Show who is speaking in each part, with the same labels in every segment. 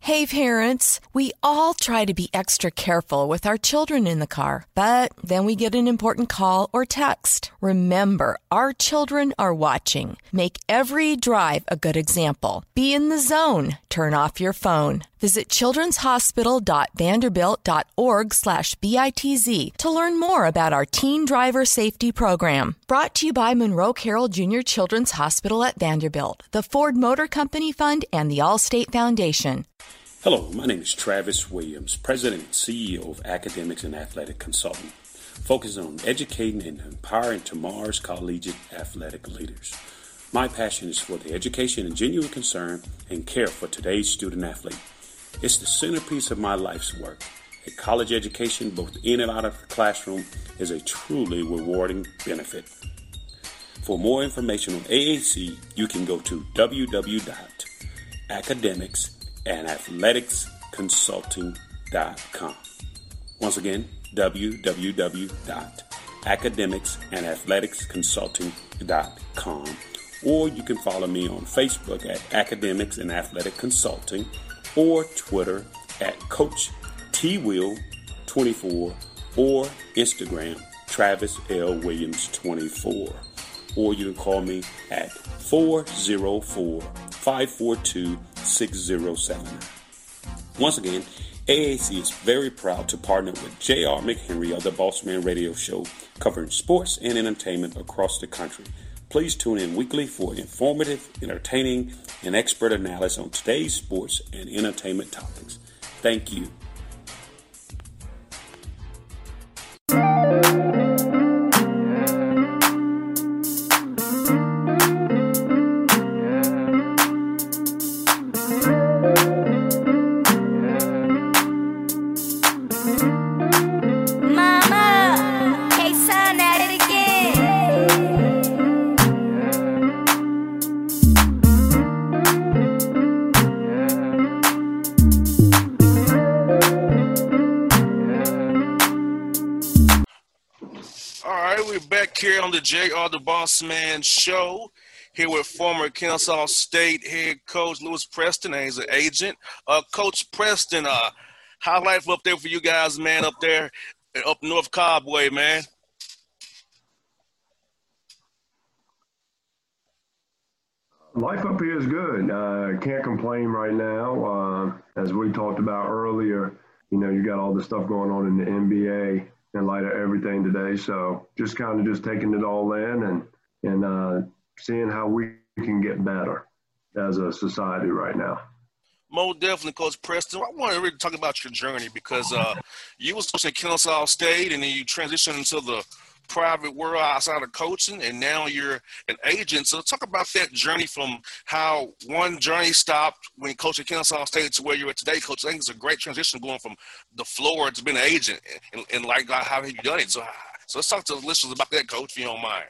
Speaker 1: Hey parents, we all try to be extra careful with our children in the car, but then we get an important call or text. Remember, our children are watching. Make every drive a good example. Be in the zone. Turn off your phone. Visit childrenshospital.vanderbilt.org slash BITZ to learn more about our Teen Driver Safety Program. Brought to you by Monroe Carroll Jr. Children's Hospital at Vanderbilt, the Ford Motor Company Fund, and the Allstate Foundation.
Speaker 2: Hello, my name is Travis Williams, President and CEO of Academics and Athletic Consulting, focusing on educating and empowering tomorrow's collegiate athletic leaders. My passion is for the education and genuine concern and care for today's student athlete. It's the centerpiece of my life's work. A college education, both in and out of the classroom, is a truly rewarding benefit. For more information on AAC, you can go to www.academicsandathleticsconsulting.com. Once again, www.academicsandathleticsconsulting.com or you can follow me on Facebook at Academics and Athletic Consulting or Twitter at Coach T Will 24 or Instagram Travis L Williams 24 or you can call me at 404 542 607. Once again, AAC is very proud to partner with J.R. McHenry of the Bossman Radio Show, covering sports and entertainment across the country Please tune in weekly for informative, entertaining, and expert analysis on today's sports and entertainment topics. Thank you.
Speaker 3: Boss Man Show. Here with former Kennesaw State head coach Lewis Preston, he's an agent. Uh, coach Preston, uh, how life up there for you guys, man, up there, uh, up north Cobway, man?
Speaker 4: Life up here is good. Uh, can't complain right now. Uh, as we talked about earlier, you know, you got all the stuff going on in the NBA in light of everything today. So just kind of just taking it all in and and uh, seeing how we can get better as a society right now.
Speaker 3: Mo definitely, Coach Preston. I want to really talk about your journey because uh, you was coaching at Kennesaw State, and then you transitioned into the private world outside of coaching, and now you're an agent. So talk about that journey from how one journey stopped when coaching Kansas at Kennesaw State to where you're at today, Coach. I think it's a great transition going from the floor to being an agent, and, and like how have you done it? So, so let's talk to the listeners about that, Coach, if you don't mind.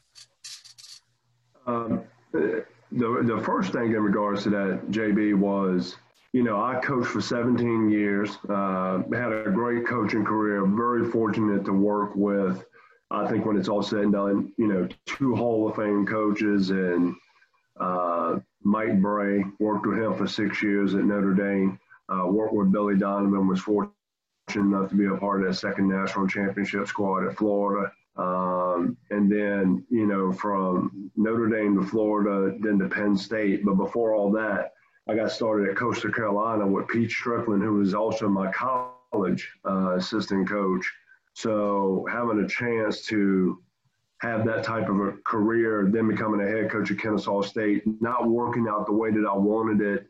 Speaker 3: Um,
Speaker 4: the, the first thing in regards to that, JB, was you know, I coached for 17 years, uh, had a great coaching career, very fortunate to work with, I think when it's all said and done, you know, two Hall of Fame coaches and uh, Mike Brey, worked with him for six years at Notre Dame, uh, worked with Billy Donovan, was fortunate enough to be a part of that second national championship squad at Florida. Um, and then, you know, from Notre Dame to Florida, then to Penn State. But before all that, I got started at Coastal Carolina with Pete Strickland, who was also my college uh, assistant coach. So having a chance to have that type of a career, then becoming a head coach at Kennesaw State, not working out the way that I wanted it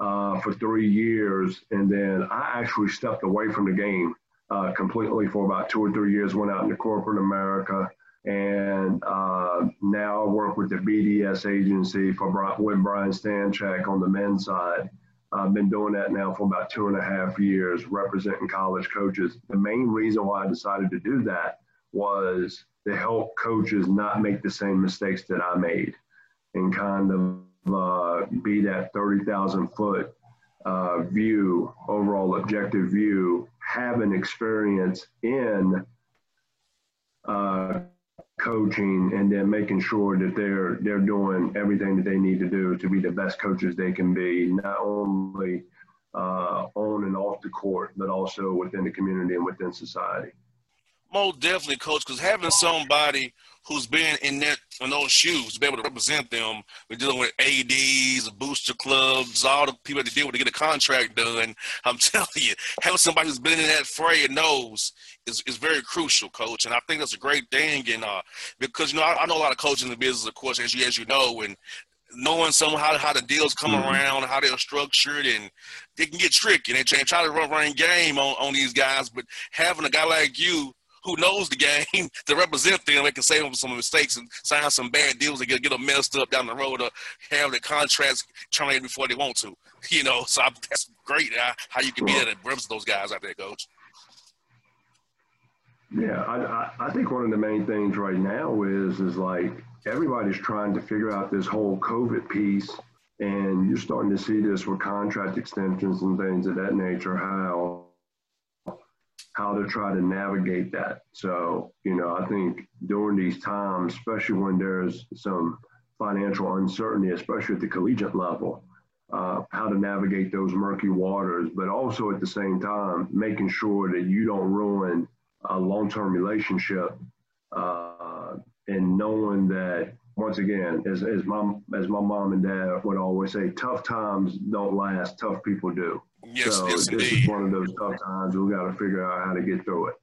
Speaker 4: uh, for three years, and then I actually stepped away from the game uh, completely for about two or three years, went out into corporate America, and uh, now work with the BDS agency for with Brian Stanchak on the men's side. I've been doing that now for about two and a half years, representing college coaches. The main reason why I decided to do that was to help coaches not make the same mistakes that I made and kind of uh, be that 30,000 foot uh, view, overall objective view have an experience in uh, coaching and then making sure that they're they're doing everything that they need to do to be the best coaches they can be, not only uh, on and off the court, but also within the community and within society.
Speaker 3: Most definitely, coach, because having somebody who's been in that in those shoes to be able to represent them, we're dealing with ADs, booster clubs, all the people that deal with to get a contract done. I'm telling you, having somebody who's been in that fray and knows is, is very crucial, coach. And I think that's a great thing. And uh, because you know, I, I know a lot of coaches in the business, of course, as you as you know, and knowing somehow how the deals come mm-hmm. around, how they're structured, and they can get tricky. And they try, to run, run game on, on these guys, but having a guy like you who knows the game to represent them and can save them some mistakes and sign some bad deals and get, get them messed up down the road or have their contracts terminated before they want to. You know, so I, that's great how you can be there to represent those guys out there, coach.
Speaker 4: Yeah, I, I think one of the main things right now is is like everybody's trying to figure out this whole COVID piece, and you're starting to see this with contract extensions and things of that nature. How how to try to navigate that. So, you know, I think during these times, especially when there's some financial uncertainty, especially at the collegiate level, uh, how to navigate those murky waters, but also at the same time, making sure that you don't ruin a long term relationship uh, and knowing that. Once again, as, as, my, as my mom and dad would always say, tough times don't last, tough people do.
Speaker 3: Yes,
Speaker 4: so yes, this
Speaker 3: indeed. is
Speaker 4: one of those tough times. We got to figure out how to get through it.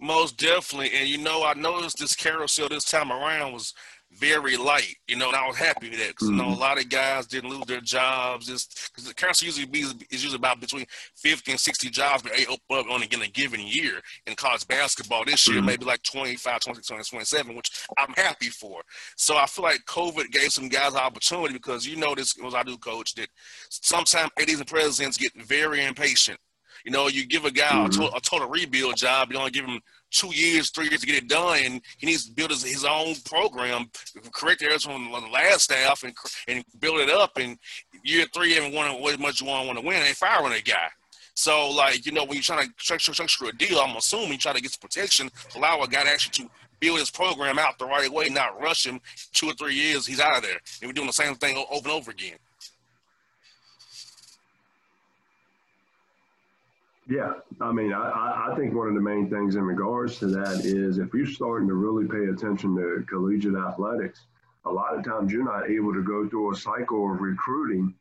Speaker 3: Most definitely, and you know, I noticed this carousel this time around was very light, you know, and I was happy with that because mm you know mm-hmm. a lot of guys didn't lose their jobs. Just cause the council usually be, is usually about between fifty and sixty jobs that open up on in a given year in college basketball. This year, mm maybe like 25, 26, 27, which I'm happy for. So I feel like COVID gave some guys an opportunity because you know this was I do, coach, that sometimes ADs and presidents get very impatient. You know, you give a guy mm a, mm-hmm. total, a total rebuild job, you only give him two years, three years to get it done. And he needs to build his, his own program, correct errors from the last staff, and and build it up. And year three, and won as much you want want to win, They firing a guy. So, like, you know, when you're trying to structure, structure a deal, I'm assuming you try to get some protection, allow a guy to actually to build his program out the right way, not rush him two or three years, he's out of there. And we're doing the same thing over and over again.
Speaker 4: Yeah, I mean, I, I think one of the main things in regards to that is if you're starting to really pay attention to collegiate athletics, a lot of times you're not able to go through a cycle of recruiting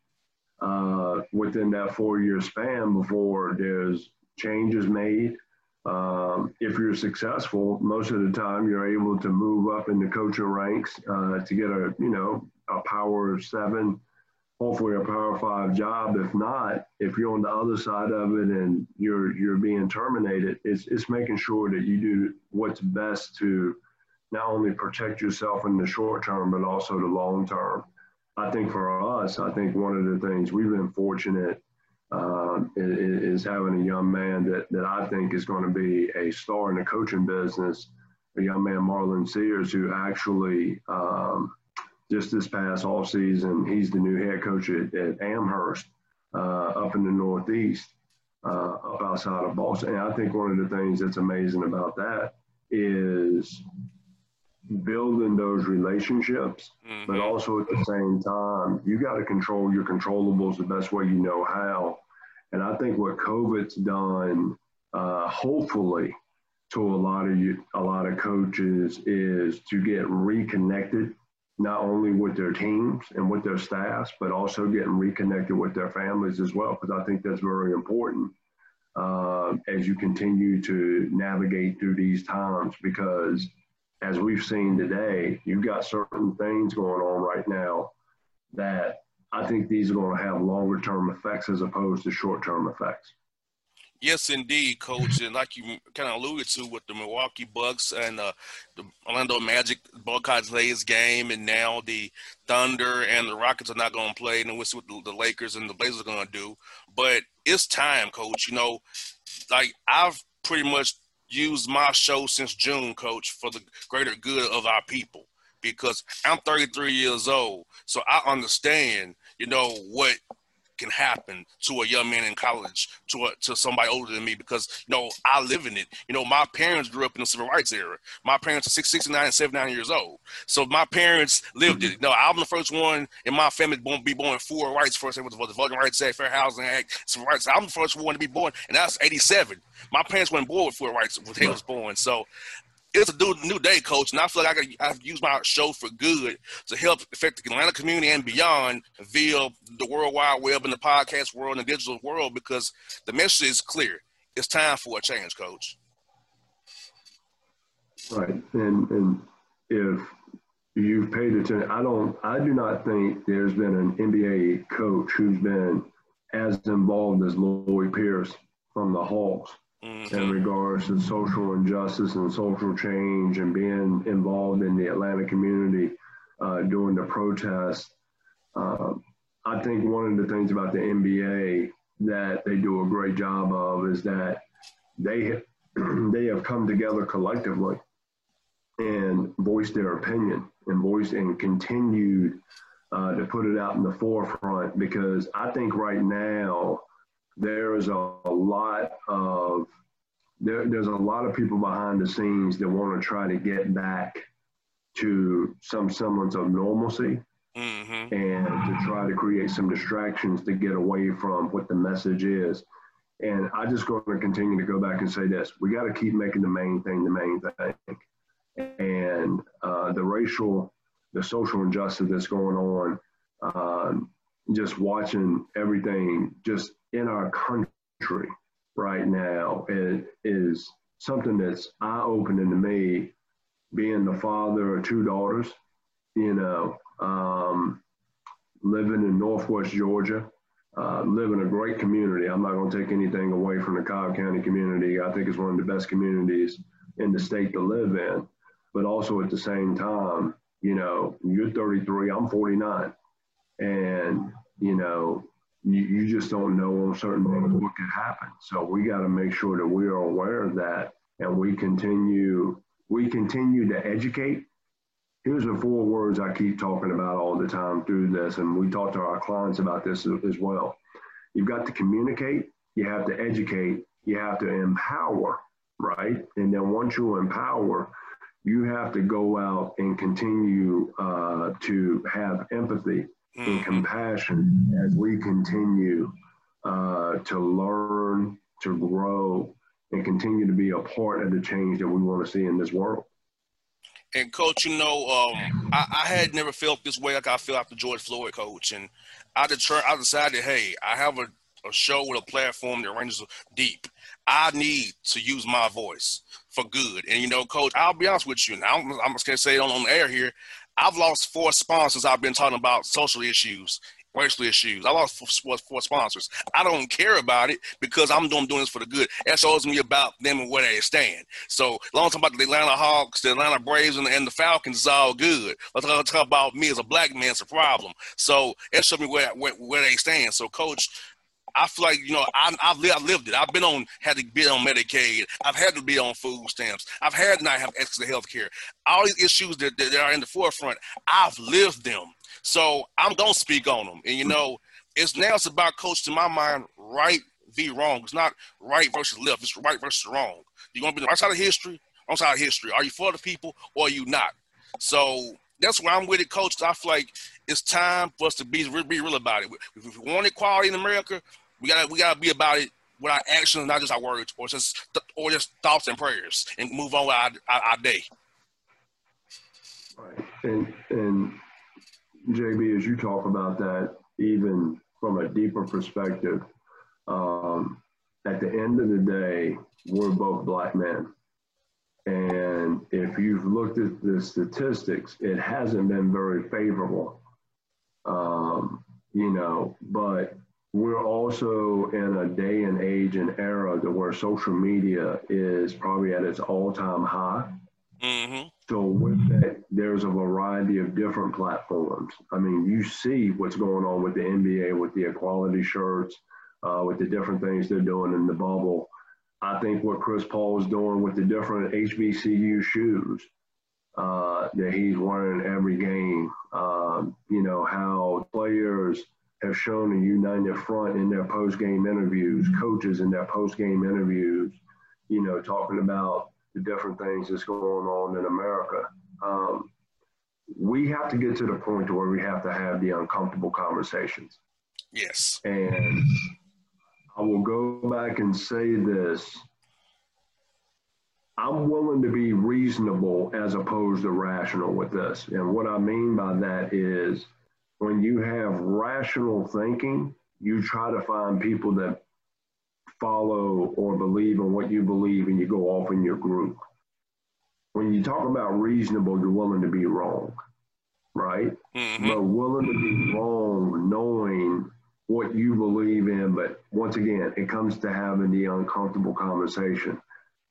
Speaker 4: uh, within that four year span before there's changes made. Um, if you're successful, most of the time you're able to move up in the coaching ranks uh, to get a you know a power seven hopefully a power five job. If not, if you're on the other side of it and you're you're being terminated, it's it's making sure that you do what's best to not only protect yourself in the short term but also the long term. I think for us, I think one of the things we've been fortunate uh, um, is, is having a young man that, that I think is going to be a star in the coaching business. A young man, Marlon Sears, who actually um, just this past off season, he's the new head coach at, at Amherst uh, up in the Northeast, uh, up outside of Boston. And I think one of the things that's amazing about that is building those relationships, mm-hmm. but also at the same time, you got to control your controllables the best way you know how. And I think what COVID's done, uh, hopefully, to a lot of you, a lot of coaches is to get reconnected not only with their teams and with their staffs, but also getting reconnected with their families as well, because I think that's very important uh, as you continue to navigate through these times. Because as we've seen today, you've got certain things going on right now that I think these are going to have longer term effects as opposed to short term effects.
Speaker 3: Yes, indeed, Coach. And like you kind of alluded to with the Milwaukee Bucks and uh, the Orlando Magic, boycotts latest game, and now the Thunder and the Rockets are not going to play, and we'll see what the, the Lakers and the Blazers are going to do. But it's time, Coach. You know, like I've pretty much used my show since June, Coach, for the greater good of our people because I'm 33 years old, so I understand, you know, what can happen to a young man in college, to a, to somebody older than me, because you know I live in it. You know, my parents grew up in the civil rights era. My parents are six, six, nine, and seven, nine years old. So my parents lived it. no, I'm the first one in my family to be born for rights. First, it was the Voting Rights Act, Fair Housing Act, civil rights. I'm the first one to be born, and that's '87. My parents weren't born for rights when they was born. So it's a new day coach, and I feel like I can I've used my show for good to help affect the Atlanta community and beyond via the World Wide Web and the podcast world and the digital world because the message is clear. It's time for a change, coach.
Speaker 4: Right. And and if you've paid attention, I don't I do not think there's been an NBA coach who's been as involved as Lloyd Pierce from the Hawks mm-hmm. in regards to social injustice and social change and being involved in the Atlanta community uh, during the protests. Uh, I think one of the things about the NBA that they do a great job of is that they they have come together collectively and voiced their opinion and voiced and continued uh, to put it out in the forefront because I think right now there is a, a lot of there, there's a lot of people behind the scenes that want to try to get back to some semblance of normalcy mm-hmm. and to try to create some distractions to get away from what the message is. And I just going to continue to go back and say this: we got to keep making the main thing the main thing, and uh, the racial, the social injustice that's going on. Um, just watching everything just in our country right now it is something that's eye-opening to me being the father of two daughters you know um, living in northwest georgia uh, live in a great community i'm not going to take anything away from the cobb county community i think it's one of the best communities in the state to live in but also at the same time you know you're 33 i'm 49 and you know you, you just don't know on certain days what could happen. So we got to make sure that we are aware of that and we continue we continue to educate. Here's the four words I keep talking about all the time through this, and we talk to our clients about this as well. You've got to communicate, you have to educate, you have to empower, right? And then once you empower, you have to go out and continue uh, to have empathy mm-hmm. and compassion as we continue uh, to learn, to grow, and continue to be a part of the change that we want to see in this world.
Speaker 3: And coach, you know, um, I, I, had never felt this way like I feel after George Floyd, coach. And I, deter- I decided, hey, I have a, a show with a platform that ranges deep. I need to use my voice for good. And you know, coach, I'll be honest with you. Now I'm, I'm just gonna say it on, on air here. I've lost four sponsors. I've been talking about social issues, racial issues. I lost four, four sponsors. I don't care about it because I'm doing, doing this for the good. That shows me about them and where they stand. So long time about the Atlanta Hawks, the Atlanta Braves, and the, and the Falcons is all good. Let's talk, talk about me as a black man. It's a problem. So that shows me where, where, where they stand. So coach, I feel like you know I, have lived, lived it. I've been on had to be on Medicaid. I've had to be on food stamps. I've had to not have access to health care. All these issues that, that, that are in the forefront, I've lived them. So I'm gonna speak on them. And you mm-hmm. know, it's now it's about coach to my mind right v wrong. It's not right versus left. It's right versus wrong. you want gonna be the right side of history, wrong side of history. Are you for the people or are you not? So that's why I'm with it, coach. I feel like it's time for us to be, be real about it. If we want equality in America, we gotta we gotta be about it with our actions, not just our words, or just or just thoughts and prayers, and move on with our, our, our day.
Speaker 4: Right. And and JB, as you talk about that, even from a deeper perspective, um, at the end of the day, we're both black men. And if you've looked at the statistics, it hasn't been very favorable. Um, you know, but we're also in a day and age and era where social media is probably at its all-time high. Mm-hmm. So with that, there's a variety of different platforms. I mean, you see what's going on with the NBA, with the equality shirts, uh, with the different things they're doing in the bubble. I think what Chris Paul is doing with the different HBCU shoes uh, that he's wearing every game, um, you know, how players – have shown a united front in their post game interviews, mm-hmm. coaches in their post game interviews, you know, talking about the different things that's going on in America. Um, we have to get to the point where we have to have the uncomfortable conversations.
Speaker 3: Yes.
Speaker 4: And I will go back and say this. I'm willing to be reasonable as opposed to rational with this. And what I mean by that is when you have rational thinking, you try to find people that follow or believe in what you believe and you go off in your group. When you talk about reasonable, you're willing to be wrong, right? Mm-hmm. But willing to be wrong, knowing what you believe in. But once again, it comes to having the uncomfortable conversation.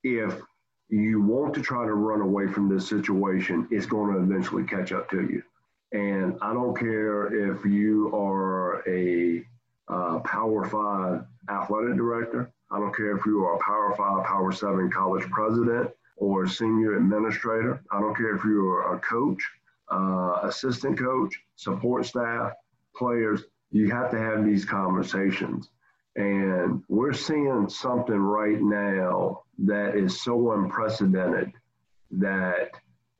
Speaker 4: If you want to try to run away from this situation, it's going to eventually catch up to you. And I don't care if you are a uh, Power Five athletic director. I don't care if you are a Power Five, Power Seven college president or senior administrator. I don't care if you are a coach, uh, assistant coach, support staff, players. You have to have these conversations. And we're seeing something right now that is so unprecedented that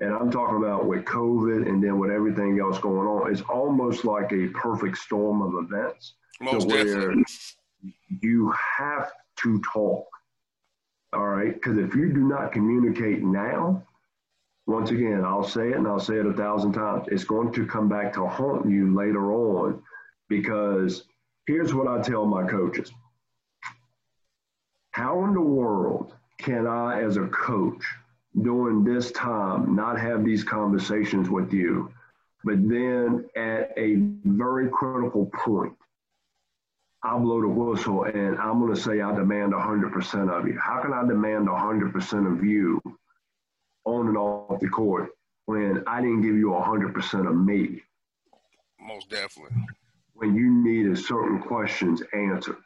Speaker 4: and I'm talking about with COVID and then with everything else going on, it's almost like a perfect storm of events
Speaker 3: Most
Speaker 4: to where definitely. you have to talk. All right, because if you do not communicate now, once again, I'll say it and I'll say it a thousand times, it's going to come back to haunt you later on because here's what I tell my coaches. How in the world can I, as a coach, during this time not have these conversations with you. But then at a very critical point, I blow the whistle and I'm going to say, I demand 100% of you. How can I demand 100% of you on and off the court when I didn't give you 100% of me?
Speaker 3: Most definitely.
Speaker 4: When you needed certain questions answered.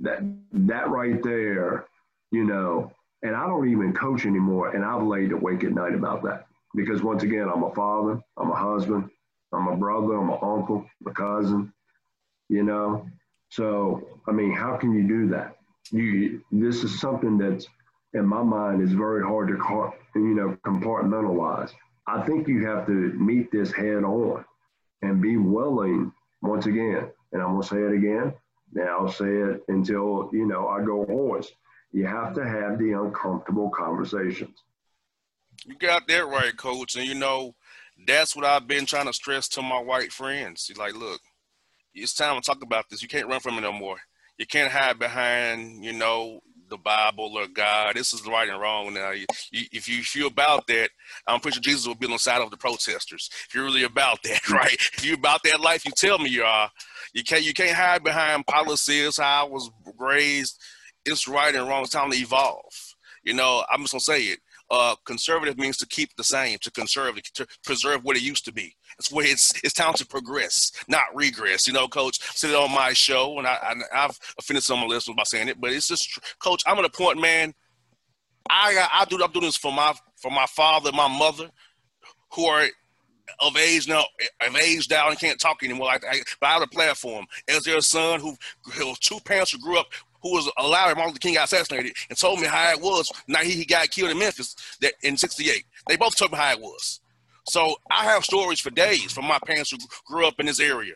Speaker 4: That, that right there, you know, and I don't even coach anymore. And I've laid awake at night about that because, once again, I'm a father, I'm a husband, I'm a brother, I'm an uncle, a cousin, you know. So, I mean, how can you do that? You, this is something that's in my mind is very hard to, you know, compartmentalize. I think you have to meet this head on and be willing, once again, and I'm going to say it again, Now, I'll say it until, you know, I go hoarse you have to have the uncomfortable conversations.
Speaker 3: You got that right, coach. And you know, that's what I've been trying to stress to my white friends. He's like, look, it's time to talk about this. You can't run from it no more. You can't hide behind, you know, the Bible or God. This is right and wrong. Now, if you feel about that, I'm pretty sure Jesus will be on the side of the protesters. If you're really about that, right? If you're about that life, you tell me you are. You can't you can't hide behind policies. How I was raised it's right and wrong. It's time to evolve. You know, I'm just gonna say it. Uh, conservative means to keep the same, to conserve, to preserve what it used to be. It's where it's it's time to progress, not regress. You know, Coach said it on my show, and I, I have offended some of my listeners by saying it, but it's just, Coach, I'm an a point, man. I I do I'm doing this for my for my father, my mother, who are of age now, of age now, and can't talk anymore. Like, I, but I have a platform. As their son, who, who two parents who grew up who was allowing Martin Luther King got assassinated and told me how it was. Now he, he got killed in Memphis that in '68. They both told me how it was. So I have stories for days from my parents who grew up in this area,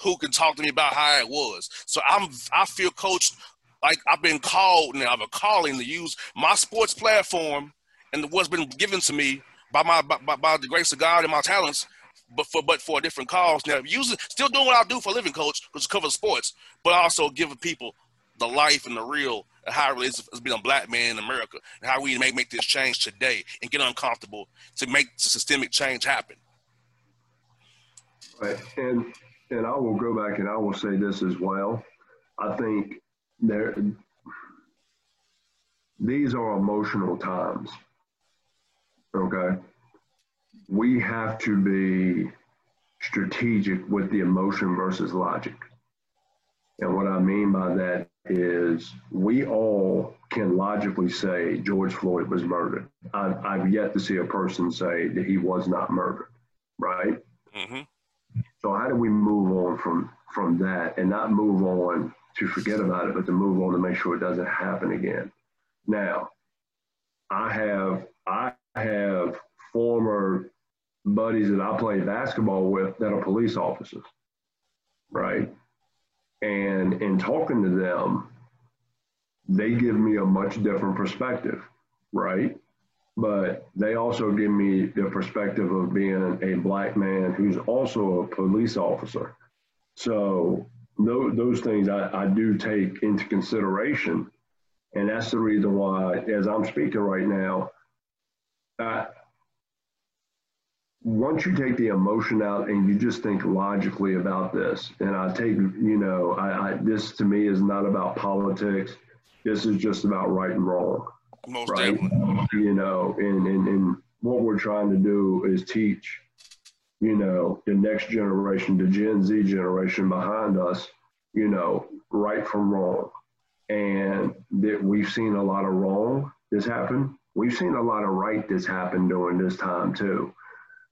Speaker 3: who can talk to me about how it was. So I'm I feel coached like I've been called now. I've been calling to use my sports platform and what's been given to me by my by, by the grace of God and my talents but for but for a different cause. Now, using still doing what I do for a living, coach, which covers sports, but also giving people the life and the real and how it relates to being a black man in America and how we make make this change today and get uncomfortable to make systemic change happen.
Speaker 4: Right. And and I will go back and I will say this as well. I think there these are emotional times. Okay. We have to be strategic with the emotion versus logic. And what I mean by that is we all can logically say George Floyd was murdered. I've, I've yet to see a person say that he was not murdered, right? Mm-hmm. So how do we move on from from that and not move on to forget about it, but to move on to make sure it doesn't happen again? Now, I have I have former buddies that I play basketball with that are police officers, right? And in talking to them, they give me a much different perspective, right? But they also give me the perspective of being a black man who's also a police officer. So those, those things I, I do take into consideration. And that's the reason why, as I'm speaking right now, I, once you take the emotion out and you just think logically about this, and I take, you know, I, I, this to me is not about politics this is just about right and wrong. Most right? Definitely. You know, and, and, and what we're trying to do is teach, you know, the next generation, the Gen Z generation behind us, you know, right from wrong. And that we've seen a lot of wrong this happened. We've seen a lot of right this happened during this time too.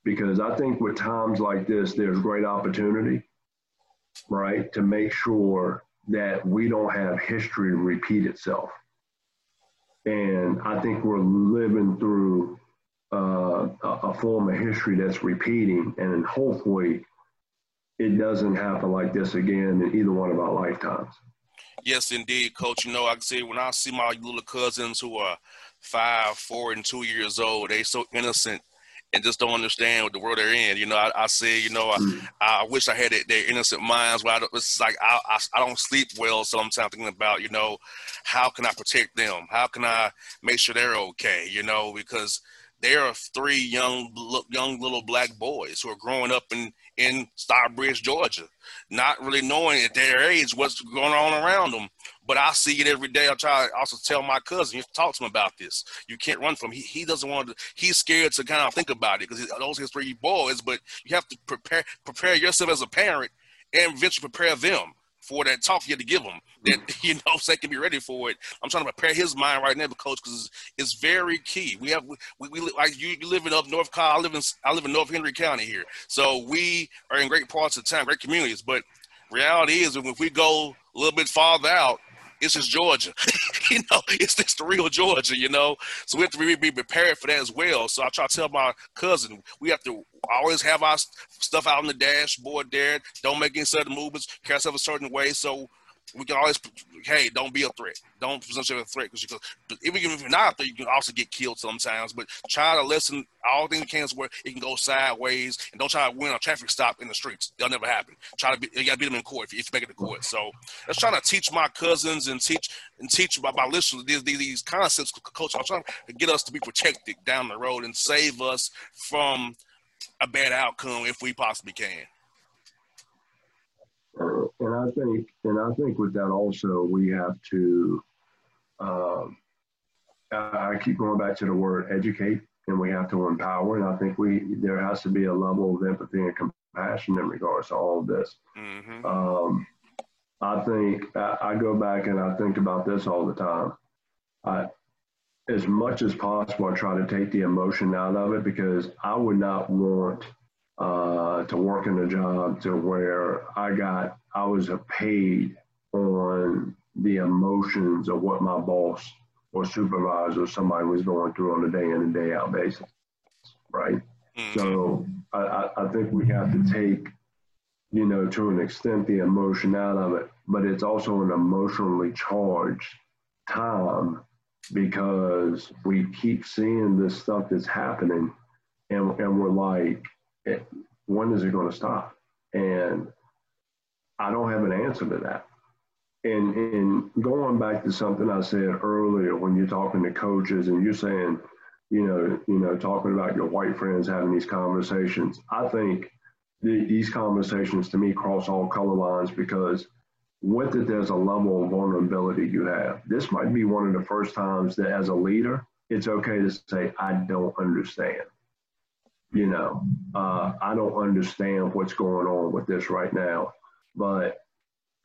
Speaker 4: Because I think with times like this, there's great opportunity, right, to make sure that we don't have history repeat itself. And I think we're living through uh, a, a form of history that's repeating, and hopefully it doesn't happen like this again in either one of our lifetimes.
Speaker 3: Yes, indeed, Coach. You know, I see when I see my little cousins who are five, four, and two years old, they are so innocent and just don't understand what the world they're in. You know, I, I say, you know, hmm. I, I wish I had their innocent minds. Where I don't, it's like I, I, I don't sleep well, so I'm thinking about, you know, how can I protect them? How can I make sure they're okay? You know, because there are three young young little black boys who are growing up in in Stockbridge, Georgia, not really knowing at their age what's going on around them. But I see it every day. I try to also tell my cousin, you talk to him about this. You can't run from him. He, he doesn't want to, he's scared to kind of think about it because those are three boys, but you have to prepare prepare yourself as a parent and eventually prepare them for that talk you had to give him that you know so they can be ready for it. I'm trying to prepare his mind right now, coach, because it's, very key. We have we, we, like you, you live in up North Kyle, I live in I live in North Henry County here, so we are in great parts of town, great communities. But reality is, if we go a little bit farther out, this is Georgia. you know, it's this the real Georgia, you know? So we have to be prepared for that as well. So I try to tell my cousin, we have to always have our stuff out on the dashboard there. Don't make any sudden movements, carry yourself a certain way. So we can always, hey, don't be a threat. Don't present yourself a threat because you even if you're not a threat, you can also get killed sometimes. But try to listen all things you can where it can go sideways, and don't try to win a traffic stop in the streets. That'll never happen. Try to be, you got to beat them in court if you, if you make it to court. So I was trying to teach my cousins and teach and teach my, my listeners these, these, these concepts, coach. I'm trying to get us to be protected down the road and save us from a bad outcome if we possibly can
Speaker 4: and I think and I think with that also we have to. Um, I keep going back to the word educate, and we have to empower. And I think we there has to be a level of empathy and compassion in regards to all of this. Mm-hmm. Um, I think I, I go back and I think about this all the time. I, as much as possible, I try to take the emotion out of it because I would not want uh, to work in a job to where I got I was paid on the emotions of what my boss or supervisor or somebody was going through on a day in and day out basis, right? Mm-hmm. So I, I think we have to take, you know, to an extent the emotion out of it, but it's also an emotionally charged time because we keep seeing this stuff that's happening and, and we're like, eh, when is it going to stop? And I don't have an answer to that. And, and going back to something I said earlier, when you're talking to coaches and you're saying, you know, you know, talking about your white friends having these conversations, I think the, these conversations to me cross all color lines because with it, there's a level of vulnerability you have. This might be one of the first times that as a leader, it's okay to say, I don't understand. You know, uh, I don't understand what's going on with this right now. But,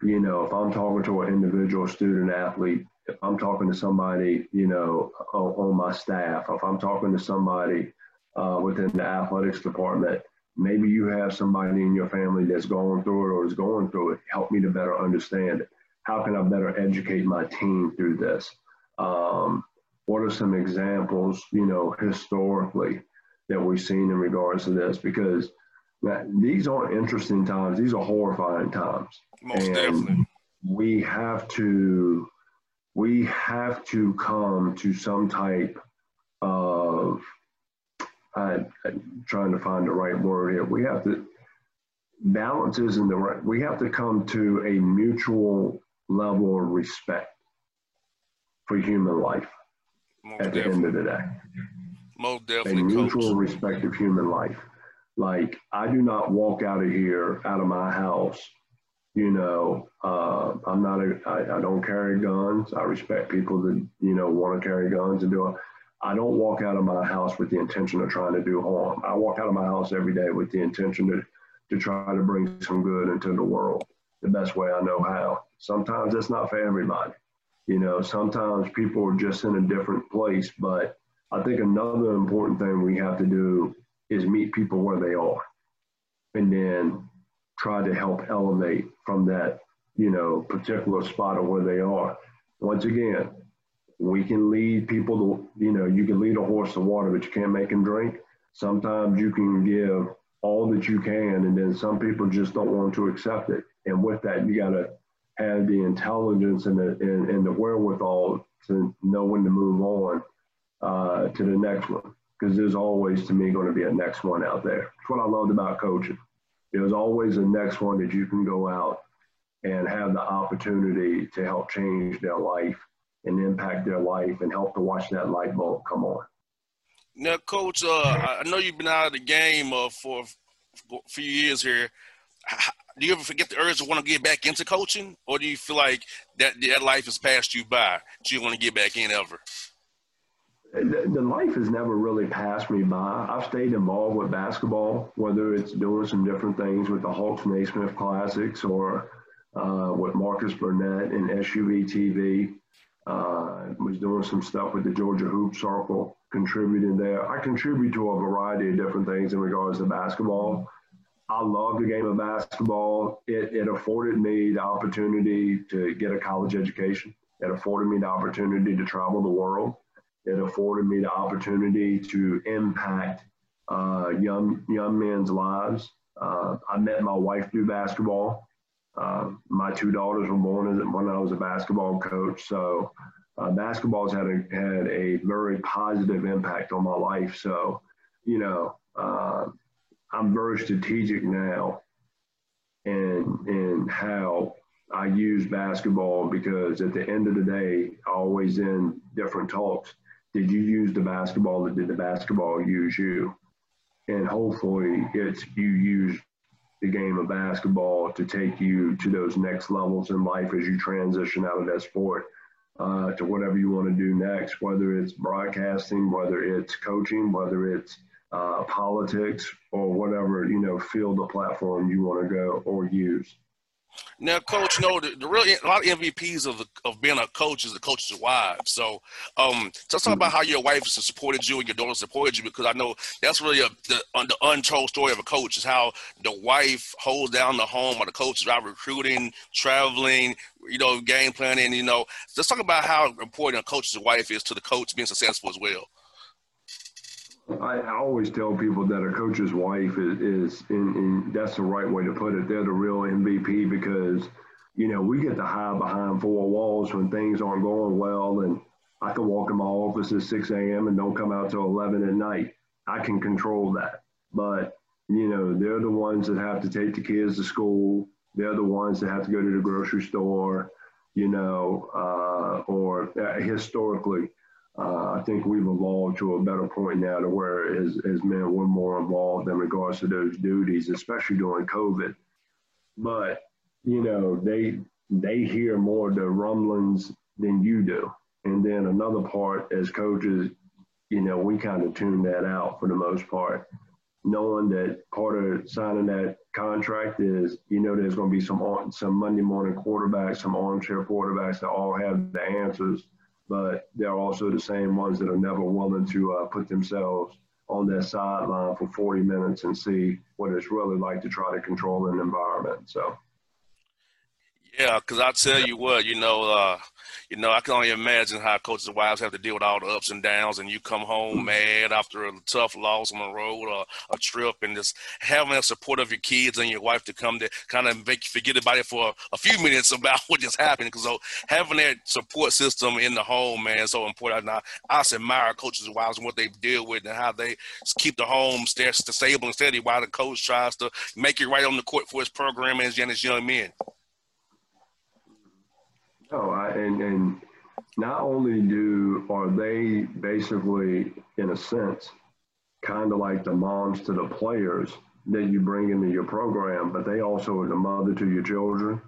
Speaker 4: you know, if I'm talking to an individual student athlete, if I'm talking to somebody, you know, on, my staff, if I'm talking to somebody uh, within the athletics department, maybe you have somebody in your family that's going through it or is going through it. Help me to better understand it. How can I better educate my team through this? Um, what are some examples, you know, historically that we've seen in regards to this? Because these aren't interesting times. These are horrifying times.
Speaker 3: Most
Speaker 4: and
Speaker 3: definitely.
Speaker 4: We have to we have to come to some type of I, am trying to find the right word here. We have to balance is in the right. We have to come to a mutual level of respect for human life Most at definitely. the end of the day.
Speaker 3: Most definitely,
Speaker 4: a mutual
Speaker 3: coach.
Speaker 4: respect of human life. Like, I do not walk out of here, out of my house. You know, uh, I'm not a, I, I don't carry guns. I respect people that, you know, want to carry guns and do it. I don't walk out of my house with the intention of trying to do harm. I walk out of my house every day with the intention to, to try to bring some good into the world the best way I know how. Sometimes it's not for everybody. You know, sometimes people are just in a different place. But I think another important thing we have to do is meet people where they are and then try to help elevate from that, you know, particular spot of where they are. Once again, we can lead people to, you know, you can lead a horse to water, but you can't make him drink. Sometimes you can give all that you can, and then some people just don't want to accept it. And with that, you got to have the intelligence and the, and, and the wherewithal to know when to move on uh, to the next one because there's always to me going to be a next one out there. It's what I loved about coaching. There's always a next one that you can go out and have the opportunity to help change their life and impact their life and help to watch that light bulb come on.
Speaker 3: Now, coach, uh, I know you've been out of the game uh, for a few years here. Do you ever forget the urge to want to get back into coaching, or do you feel like that that life has passed you by? Do you want to get back in ever?
Speaker 4: the, life has never really passed me by. I've stayed involved with basketball, whether it's doing some different things with the Hawks Naismith Classics or uh, with Marcus Burnett and SUV TV. Uh, was doing some stuff with the Georgia Hoop Circle, contributing there. I contribute to a variety of different things in regards to basketball. I love the game of basketball. It, it afforded me the opportunity to get a college education. It afforded me the opportunity to travel the world. It afforded me the opportunity to impact uh, young young men's lives. Uh, I met my wife through basketball. Uh, my two daughters were born as, when I was a basketball coach, so uh, basketball's had a had a very positive impact on my life. So, you know, uh, I'm very strategic now, and and how I use basketball because at the end of the day, I always in different talks did you use the basketball or did the basketball use you? And hopefully it's you use the game of basketball to take you to those next levels in life as you transition out of that sport uh, to whatever you want to do next, whether it's broadcasting, whether it's coaching, whether it's uh, politics or whatever, you know, field the platform you want to go or use.
Speaker 3: Now, coach, no, the, the real a lot of MVPs of of being a coach is the coach's wife. So, um, so talk about mm-hmm. how your wife has supported you and your daughter supported you because I know that's really a, the, the untold story of a coach is how the wife holds down the home or the coach is out recruiting, traveling, you know, game planning. You know, let's talk about how important a coach's wife is to the coach being successful as well.
Speaker 4: I always tell people that a coach's wife is, is in, in, that's the right way to put it. They're the real MVP because, you know, we get to hide behind four walls when things aren't going well. And I can walk in my office at 6 a.m. and don't come out till 11 at night. I can control that. But, you know, they're the ones that have to take the kids to school. They're the ones that have to go to the grocery store, you know, uh, or uh, historically uh, I think we've evolved to a better point now to where as, as men, we're more involved in regards to those duties, especially during COVID. But, you know, they, they hear more the rumblings than you do. And then another part as coaches, you know, we kind of tune that out for the most part, knowing that part of signing that contract is, you know, there's going to be some some Monday morning quarterbacks, some armchair quarterbacks that all have the answers but they're also the same ones that are never willing to uh, put themselves on that sideline for 40 minutes and see what it's really like to try to control an environment. So,
Speaker 3: yeah, because I tell you what, you know, uh, you know, I can only imagine how coaches' wives have to deal with all the ups and downs, and you come home mm-hmm. mad after a tough loss on the road or a trip, and just having the support of your kids and your wife to come to kind of make you forget about it for a few minutes about what just happened. Because so oh, having that support system in the home, man, is so important. And I, I admire coaches' wives and what they deal with and how they keep the home stable and steady while the coach tries to make it right on the court for his program and his young men.
Speaker 4: No, I, and, and not only do are they basically, in a sense, kind of like the moms to the players that you bring into your program, but they also are the mother to your children.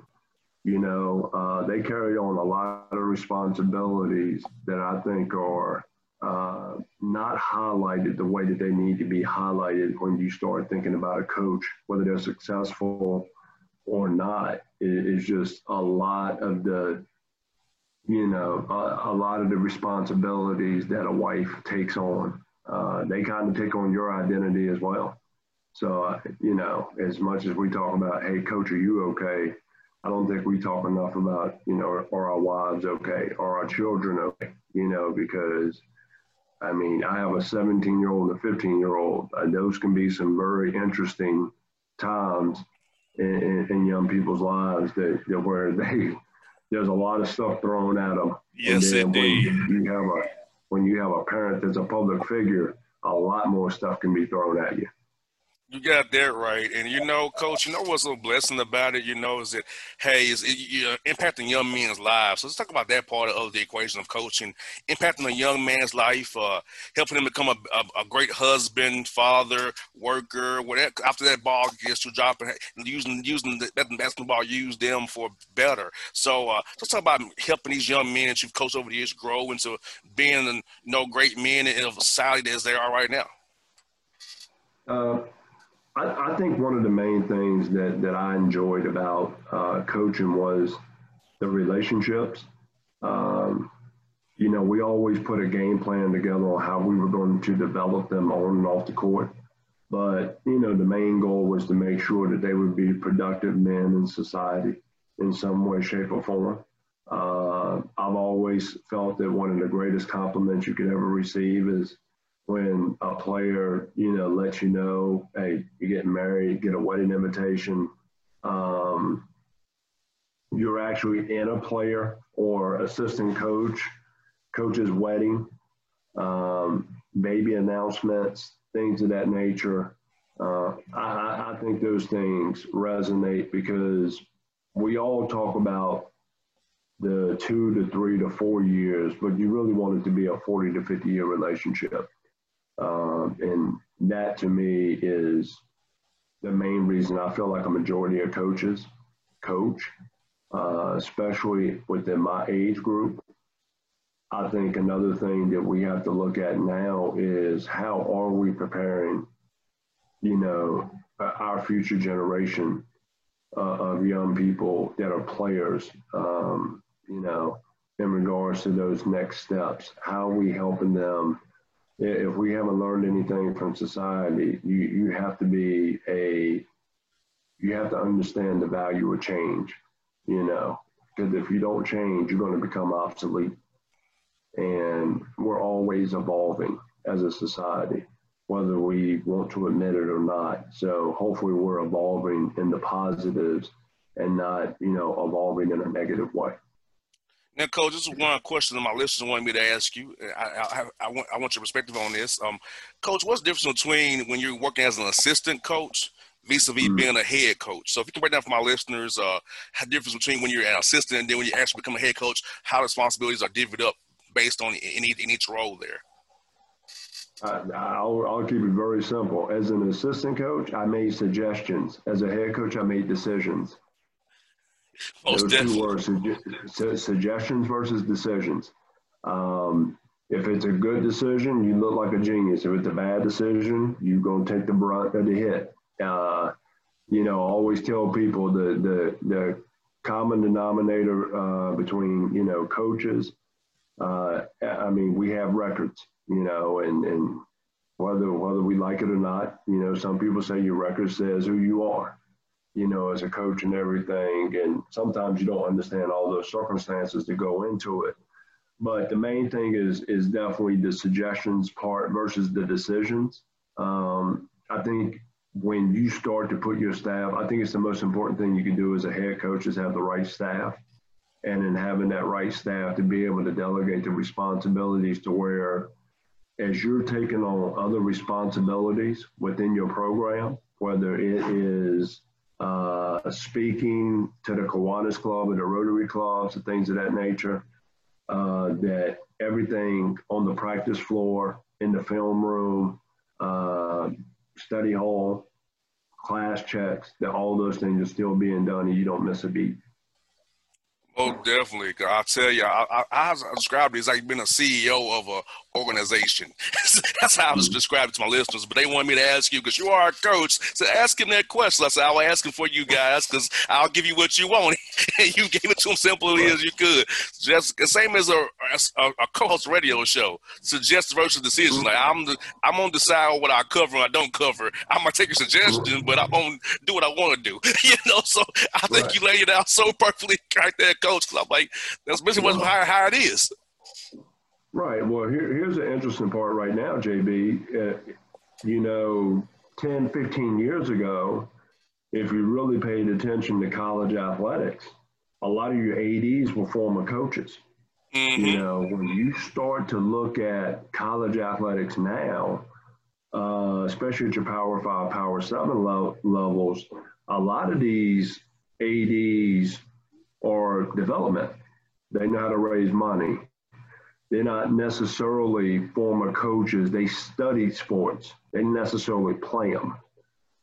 Speaker 4: You know, uh, they carry on a lot of responsibilities that I think are uh, not highlighted the way that they need to be highlighted when you start thinking about a coach, whether they're successful or not. It, it's just a lot of the you know, a, a, lot of the responsibilities that a wife takes on. Uh, they kind of take on your identity as well. So, uh, you know, as much as we talk about, hey, coach, are you okay? I don't think we talk enough about, you know, are, our wives okay? Are our children okay? You know, because I mean, I have a 17 year old and a 15 year old. Uh, those can be some very interesting times in, in, in young people's lives that, that where they there's a lot of stuff thrown at them.
Speaker 3: Yes, indeed. When you have
Speaker 4: a when you have a parent that's a public figure, a lot more stuff can be thrown at you.
Speaker 3: You got that right, and you know, Coach. You know what's a blessing about it? You know, is that hey, is it, you're impacting young men's lives. So let's talk about that part of the equation of coaching, impacting a young man's life, uh, helping him become a, a, a, great husband, father, worker. Whatever. After that ball gets to dropping, using using the basketball, use them for better. So uh, let's talk about helping these young men that you've coached over the years grow into being you know great men in a society as they are right now.
Speaker 4: Uh I, I, think one of the main things that, that I enjoyed about uh, coaching was the relationships. Um, you know, we always put a game plan together on how we were going to develop them on and off the court. But, you know, the main goal was to make sure that they would be productive men in society in some way, shape, or form. Uh, I've always felt that one of the greatest compliments you could ever receive is when a player, you know, lets you know, hey, you're getting married, get a wedding invitation. Um, you're actually in a player or assistant coach, coach's wedding, um, baby announcements, things of that nature. Uh, I, I think those things resonate because we all talk about the two to three to four years, but you really want it to be a 40 to 50 year relationship. Um, and that to me is the main reason I feel like a majority of coaches coach, uh, especially within my age group. I think another thing that we have to look at now is how are we preparing, you know, uh, our future generation uh, of young people that are players, um, you know, in regards to those next steps. How are we helping them if we haven't learned anything from society, you, you have to be a, you have to understand the value of change, you know, because if you don't change, you're going to become obsolete. And we're always evolving as a society, whether we want to admit it or not. So hopefully we're evolving in the positives and not, you know, evolving in a negative way.
Speaker 3: Now, Coach, this is one question that my listeners wanted me to ask you. I, I, I, want, I want your perspective on this. Um, coach, what's the difference between when you're working as an assistant coach vis-a-vis mm. being a head coach? So if you can break down for my listeners uh, the difference between when you're an assistant and then when you actually become a head coach, how responsibilities are divvied up based on in each, in each role there.
Speaker 4: Uh, I'll, I'll keep it very simple. As an assistant coach, I made suggestions. As a head coach, I made decisions.
Speaker 3: Most Those two words,
Speaker 4: suge- suggestions versus decisions. Um, if it's a good decision, you look like a genius. If it's a bad decision, you're going to take the brunt of the hit. Uh, you know, always tell people the, the, the common denominator uh, between, you know, coaches, uh, I mean, we have records, you know, and, and whether, whether we like it or not, you know, some people say your record says who you are you know, as a coach and everything. And sometimes you don't understand all those circumstances that go into it. But the main thing is is definitely the suggestions part versus the decisions. Um, I think when you start to put your staff, I think it's the most important thing you can do as a head coach is have the right staff. And in having that right staff to be able to delegate the responsibilities to where as you're taking on other responsibilities within your program, whether it is uh, speaking to the Kiwanis Club and the Rotary Clubs and things of that nature. Uh, that everything on the practice floor, in the film room, uh, study hall, class checks, that all those things are still being done and you don't miss a beat.
Speaker 3: Oh, definitely. I tell you, I, I, I described it as like being a CEO of a organization. That's how I was mm-hmm. describing to my listeners. But they wanted me to ask you because you are a coach. So ask him that question. I said, I'll ask him for you guys because I'll give you what you want. and you gave it to him simply right. as you could. Just the same as a, a, a co-host radio show. Suggest virtual decisions. Mm-hmm. Like I'm the, I'm on the side what I cover and I don't cover. I'm gonna take a suggestion, mm-hmm. but I'm gonna do what I want to do. you know, so I think right. you laid it out so perfectly right there, coach. Cause I'm like, that's basically what, how, how it is.
Speaker 4: Right. Well, here, here's the interesting part right now, JB. Uh, you know, 10, 15 years ago, if you really paid attention to college athletics, a lot of your ADs were former coaches. Mm-hmm. You know, when you start to look at college athletics now, uh, especially at your Power Five, Power Seven lo- levels, a lot of these ADs are development. They know how to raise money. They're not necessarily former coaches. They study sports. They necessarily play them.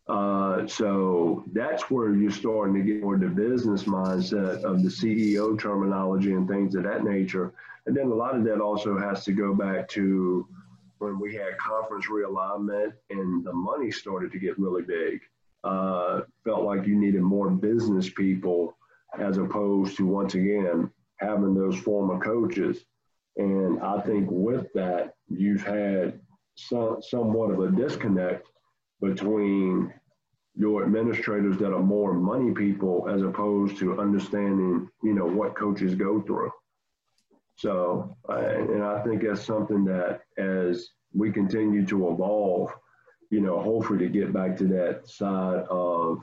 Speaker 4: Uh, so that's where you're starting to get more the business mindset of the CEO terminology and things of that nature. And then a lot of that also has to go back to when we had conference realignment and the money started to get really big. Uh, felt like you needed more business people as opposed to once again having those former coaches. And I think with that, you've had some, somewhat of a disconnect between your administrators that are more money people as opposed to understanding, you know, what coaches go through. So, uh, and I think that's something that as we continue to evolve, you know, hopefully to get back to that side of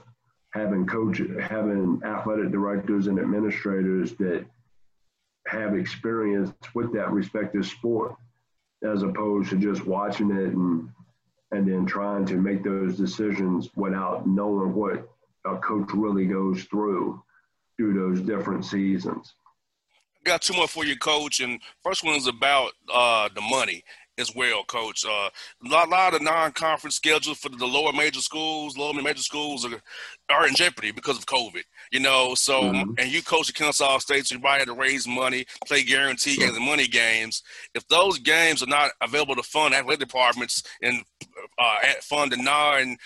Speaker 4: having coach, having athletic directors and administrators that have experience with that respective sport as opposed to just watching it and and then trying to make those decisions without knowing what a coach really goes through through those different seasons.
Speaker 3: Got two more for you, coach. And first one is about uh, the money as well, Coach. Uh, a lot, lot of non-conference schedules for the lower major schools, lower major schools are, are in jeopardy because of COVID. You know, so mm-hmm. and you coach at Kennesaw State, so you probably had to raise money, play guarantee sure. games and money games. If those games are not available to fund athletic departments and uh, at Fund and non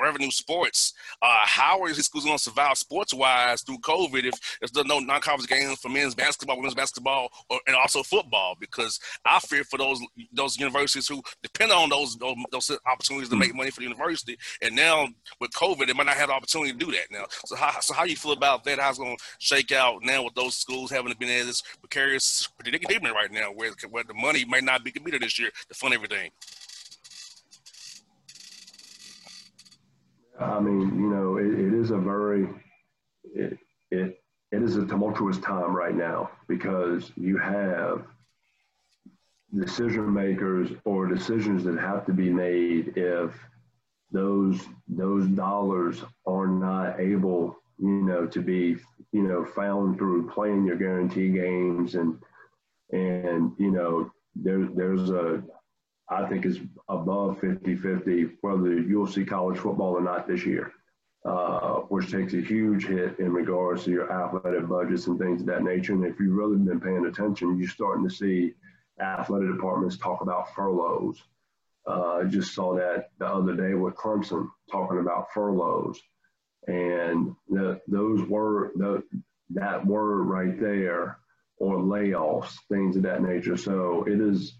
Speaker 3: Revenue Sports. Uh, how are these schools going to survive sports wise through COVID if, there's no non conference games for men's basketball, women's basketball, or, and also football? Because I fear for those those universities who depend on those those, those opportunities to make money for the university, and now with COVID, they might not have the opportunity to do that now. So how so how you feel about that? How's it going to shake out now with those schools having to be in this precarious predicament right now, where where the money may not be committed this year to fund everything?
Speaker 4: I mean, you know, it, it is a very, it, it, it is a tumultuous time right now because you have decision makers or decisions that have to be made if those those dollars are not able you know to be you know found through playing your guarantee games and and you know there, there's a I think is above 50 50 whether you'll see college football or not this year, uh, which takes a huge hit in regards to your athletic budgets and things of that nature. And if you've really been paying attention, you're starting to see athletic departments talk about furloughs. Uh, I just saw that the other day with Clemson talking about furloughs. And the, those were the, that word right there, or layoffs, things of that nature. So it is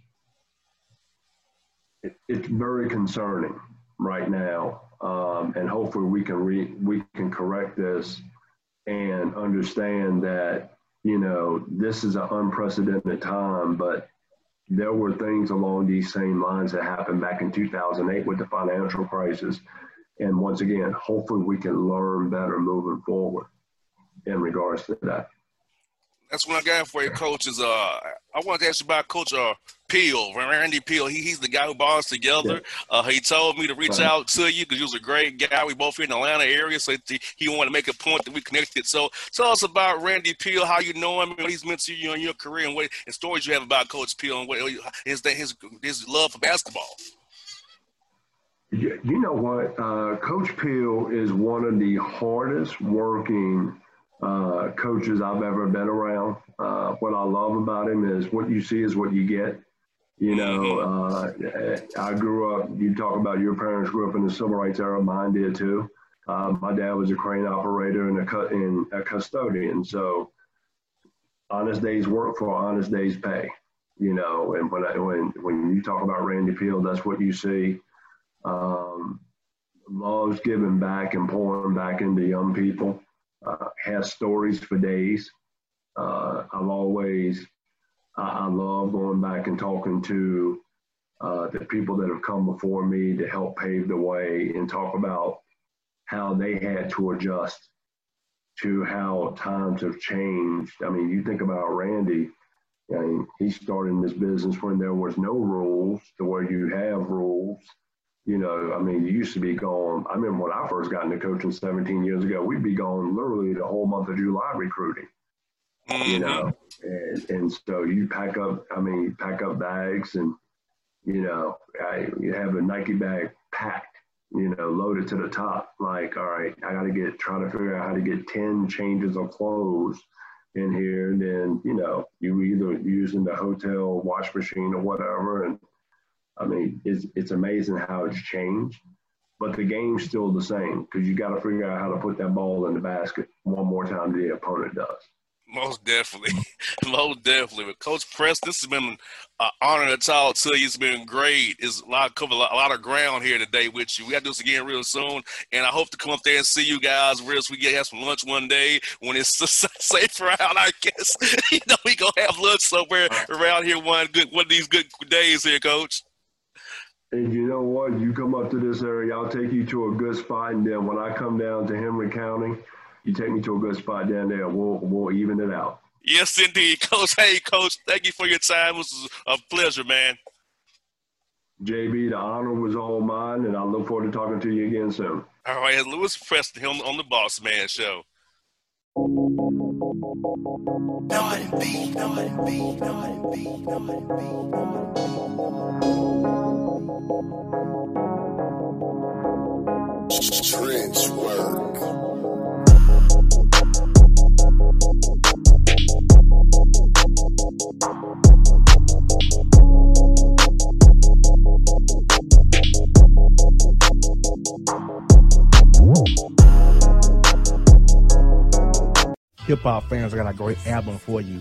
Speaker 4: it's very concerning right now. Um, and hopefully we can re, we can correct this and understand that you know this is an unprecedented time but there were things along these same lines that happened back in 2008 with the financial crisis and once again hopefully we can learn better moving forward in regards to that
Speaker 3: that's what I got for you, coach. Is uh, I wanted to ask you about Coach uh, Peele, Randy Peele. He, he's the guy who bonds us together. Yeah. Uh, he told me to reach right. out to you because you was a great guy. We both in the Atlanta area, so he, he wanted to make a point that we connected. So tell us about Randy Peele, how you know him, what he's meant to you in your career, and what and stories you have about Coach Peele and what his his his love for basketball.
Speaker 4: You know what? Uh, Coach Peele is one of the hardest working uh, coaches I've ever been around. Uh, what I love about him is what you see is what you get. You know, mm-hmm. uh, I grew up, you talk about your parents grew up in the civil rights era, mine did too. Uh, my dad was a crane operator and a, cu- and a custodian. So, honest days work for honest days pay. You know, and when I, when when you talk about Randy Peele, that's what you see. Um, loves giving back and pouring back into young people uh, has stories for days. Uh, I've always, I, I, love going back and talking to uh, the people that have come before me to help pave the way and talk about how they had to adjust to how times have changed. I mean, you think about Randy, I mean, he started in this business when there was no rules The way you have rules. You know, I mean, you used to be gone. I remember when I first got into coaching 17 years ago, we'd be gone literally the whole month of July recruiting. You mm-hmm. know, and, and so you pack up. I mean, you pack up bags, and you know, I, you have a Nike bag packed, you know, loaded to the top. Like, all right, I got to get trying to figure out how to get 10 changes of clothes in here. And then, you know, you either using the hotel wash machine or whatever, and I mean, it's it's amazing how it's changed, but the game's still the same because you got to figure out how to put that ball in the basket one more time than the opponent does.
Speaker 3: Most definitely, most definitely. But Coach Press, this has been an honor to talk to you. It's been great. It's a lot cover a lot of ground here today with you. We got to do this again real soon, and I hope to come up there and see you guys real. So we get have some lunch one day when it's safe around? I guess you know we gonna have lunch somewhere uh, around here one good one of these good days here, Coach.
Speaker 4: And you know what? You come up to this area, I'll take you to a good spot. And then when I come down to Henry County, you take me to a good spot down there. We'll, we'll even it out.
Speaker 3: Yes, indeed, Coach. Hey, Coach, thank you for your time. It was a pleasure, man.
Speaker 4: JB, the honor was all mine, and I look forward to talking to you again soon.
Speaker 3: All right, Lewis Preston him on the Boss Man Show. B, B, B, B, B. Trench work.
Speaker 5: Hip hop fans, I got a great album for you.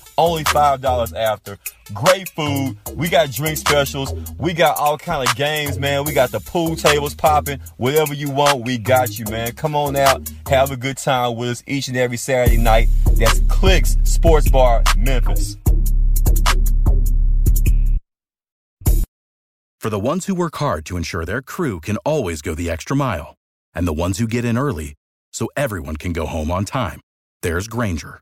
Speaker 6: only $5 after. Great food. We got drink specials. We got all kind of games, man. We got the pool tables popping. Whatever you want, we got you, man. Come on out. Have a good time with us each and every Saturday night. That's Clicks Sports Bar, Memphis.
Speaker 7: For the ones who work hard to ensure their crew can always go the extra mile, and the ones who get in early so everyone can go home on time, there's Grainger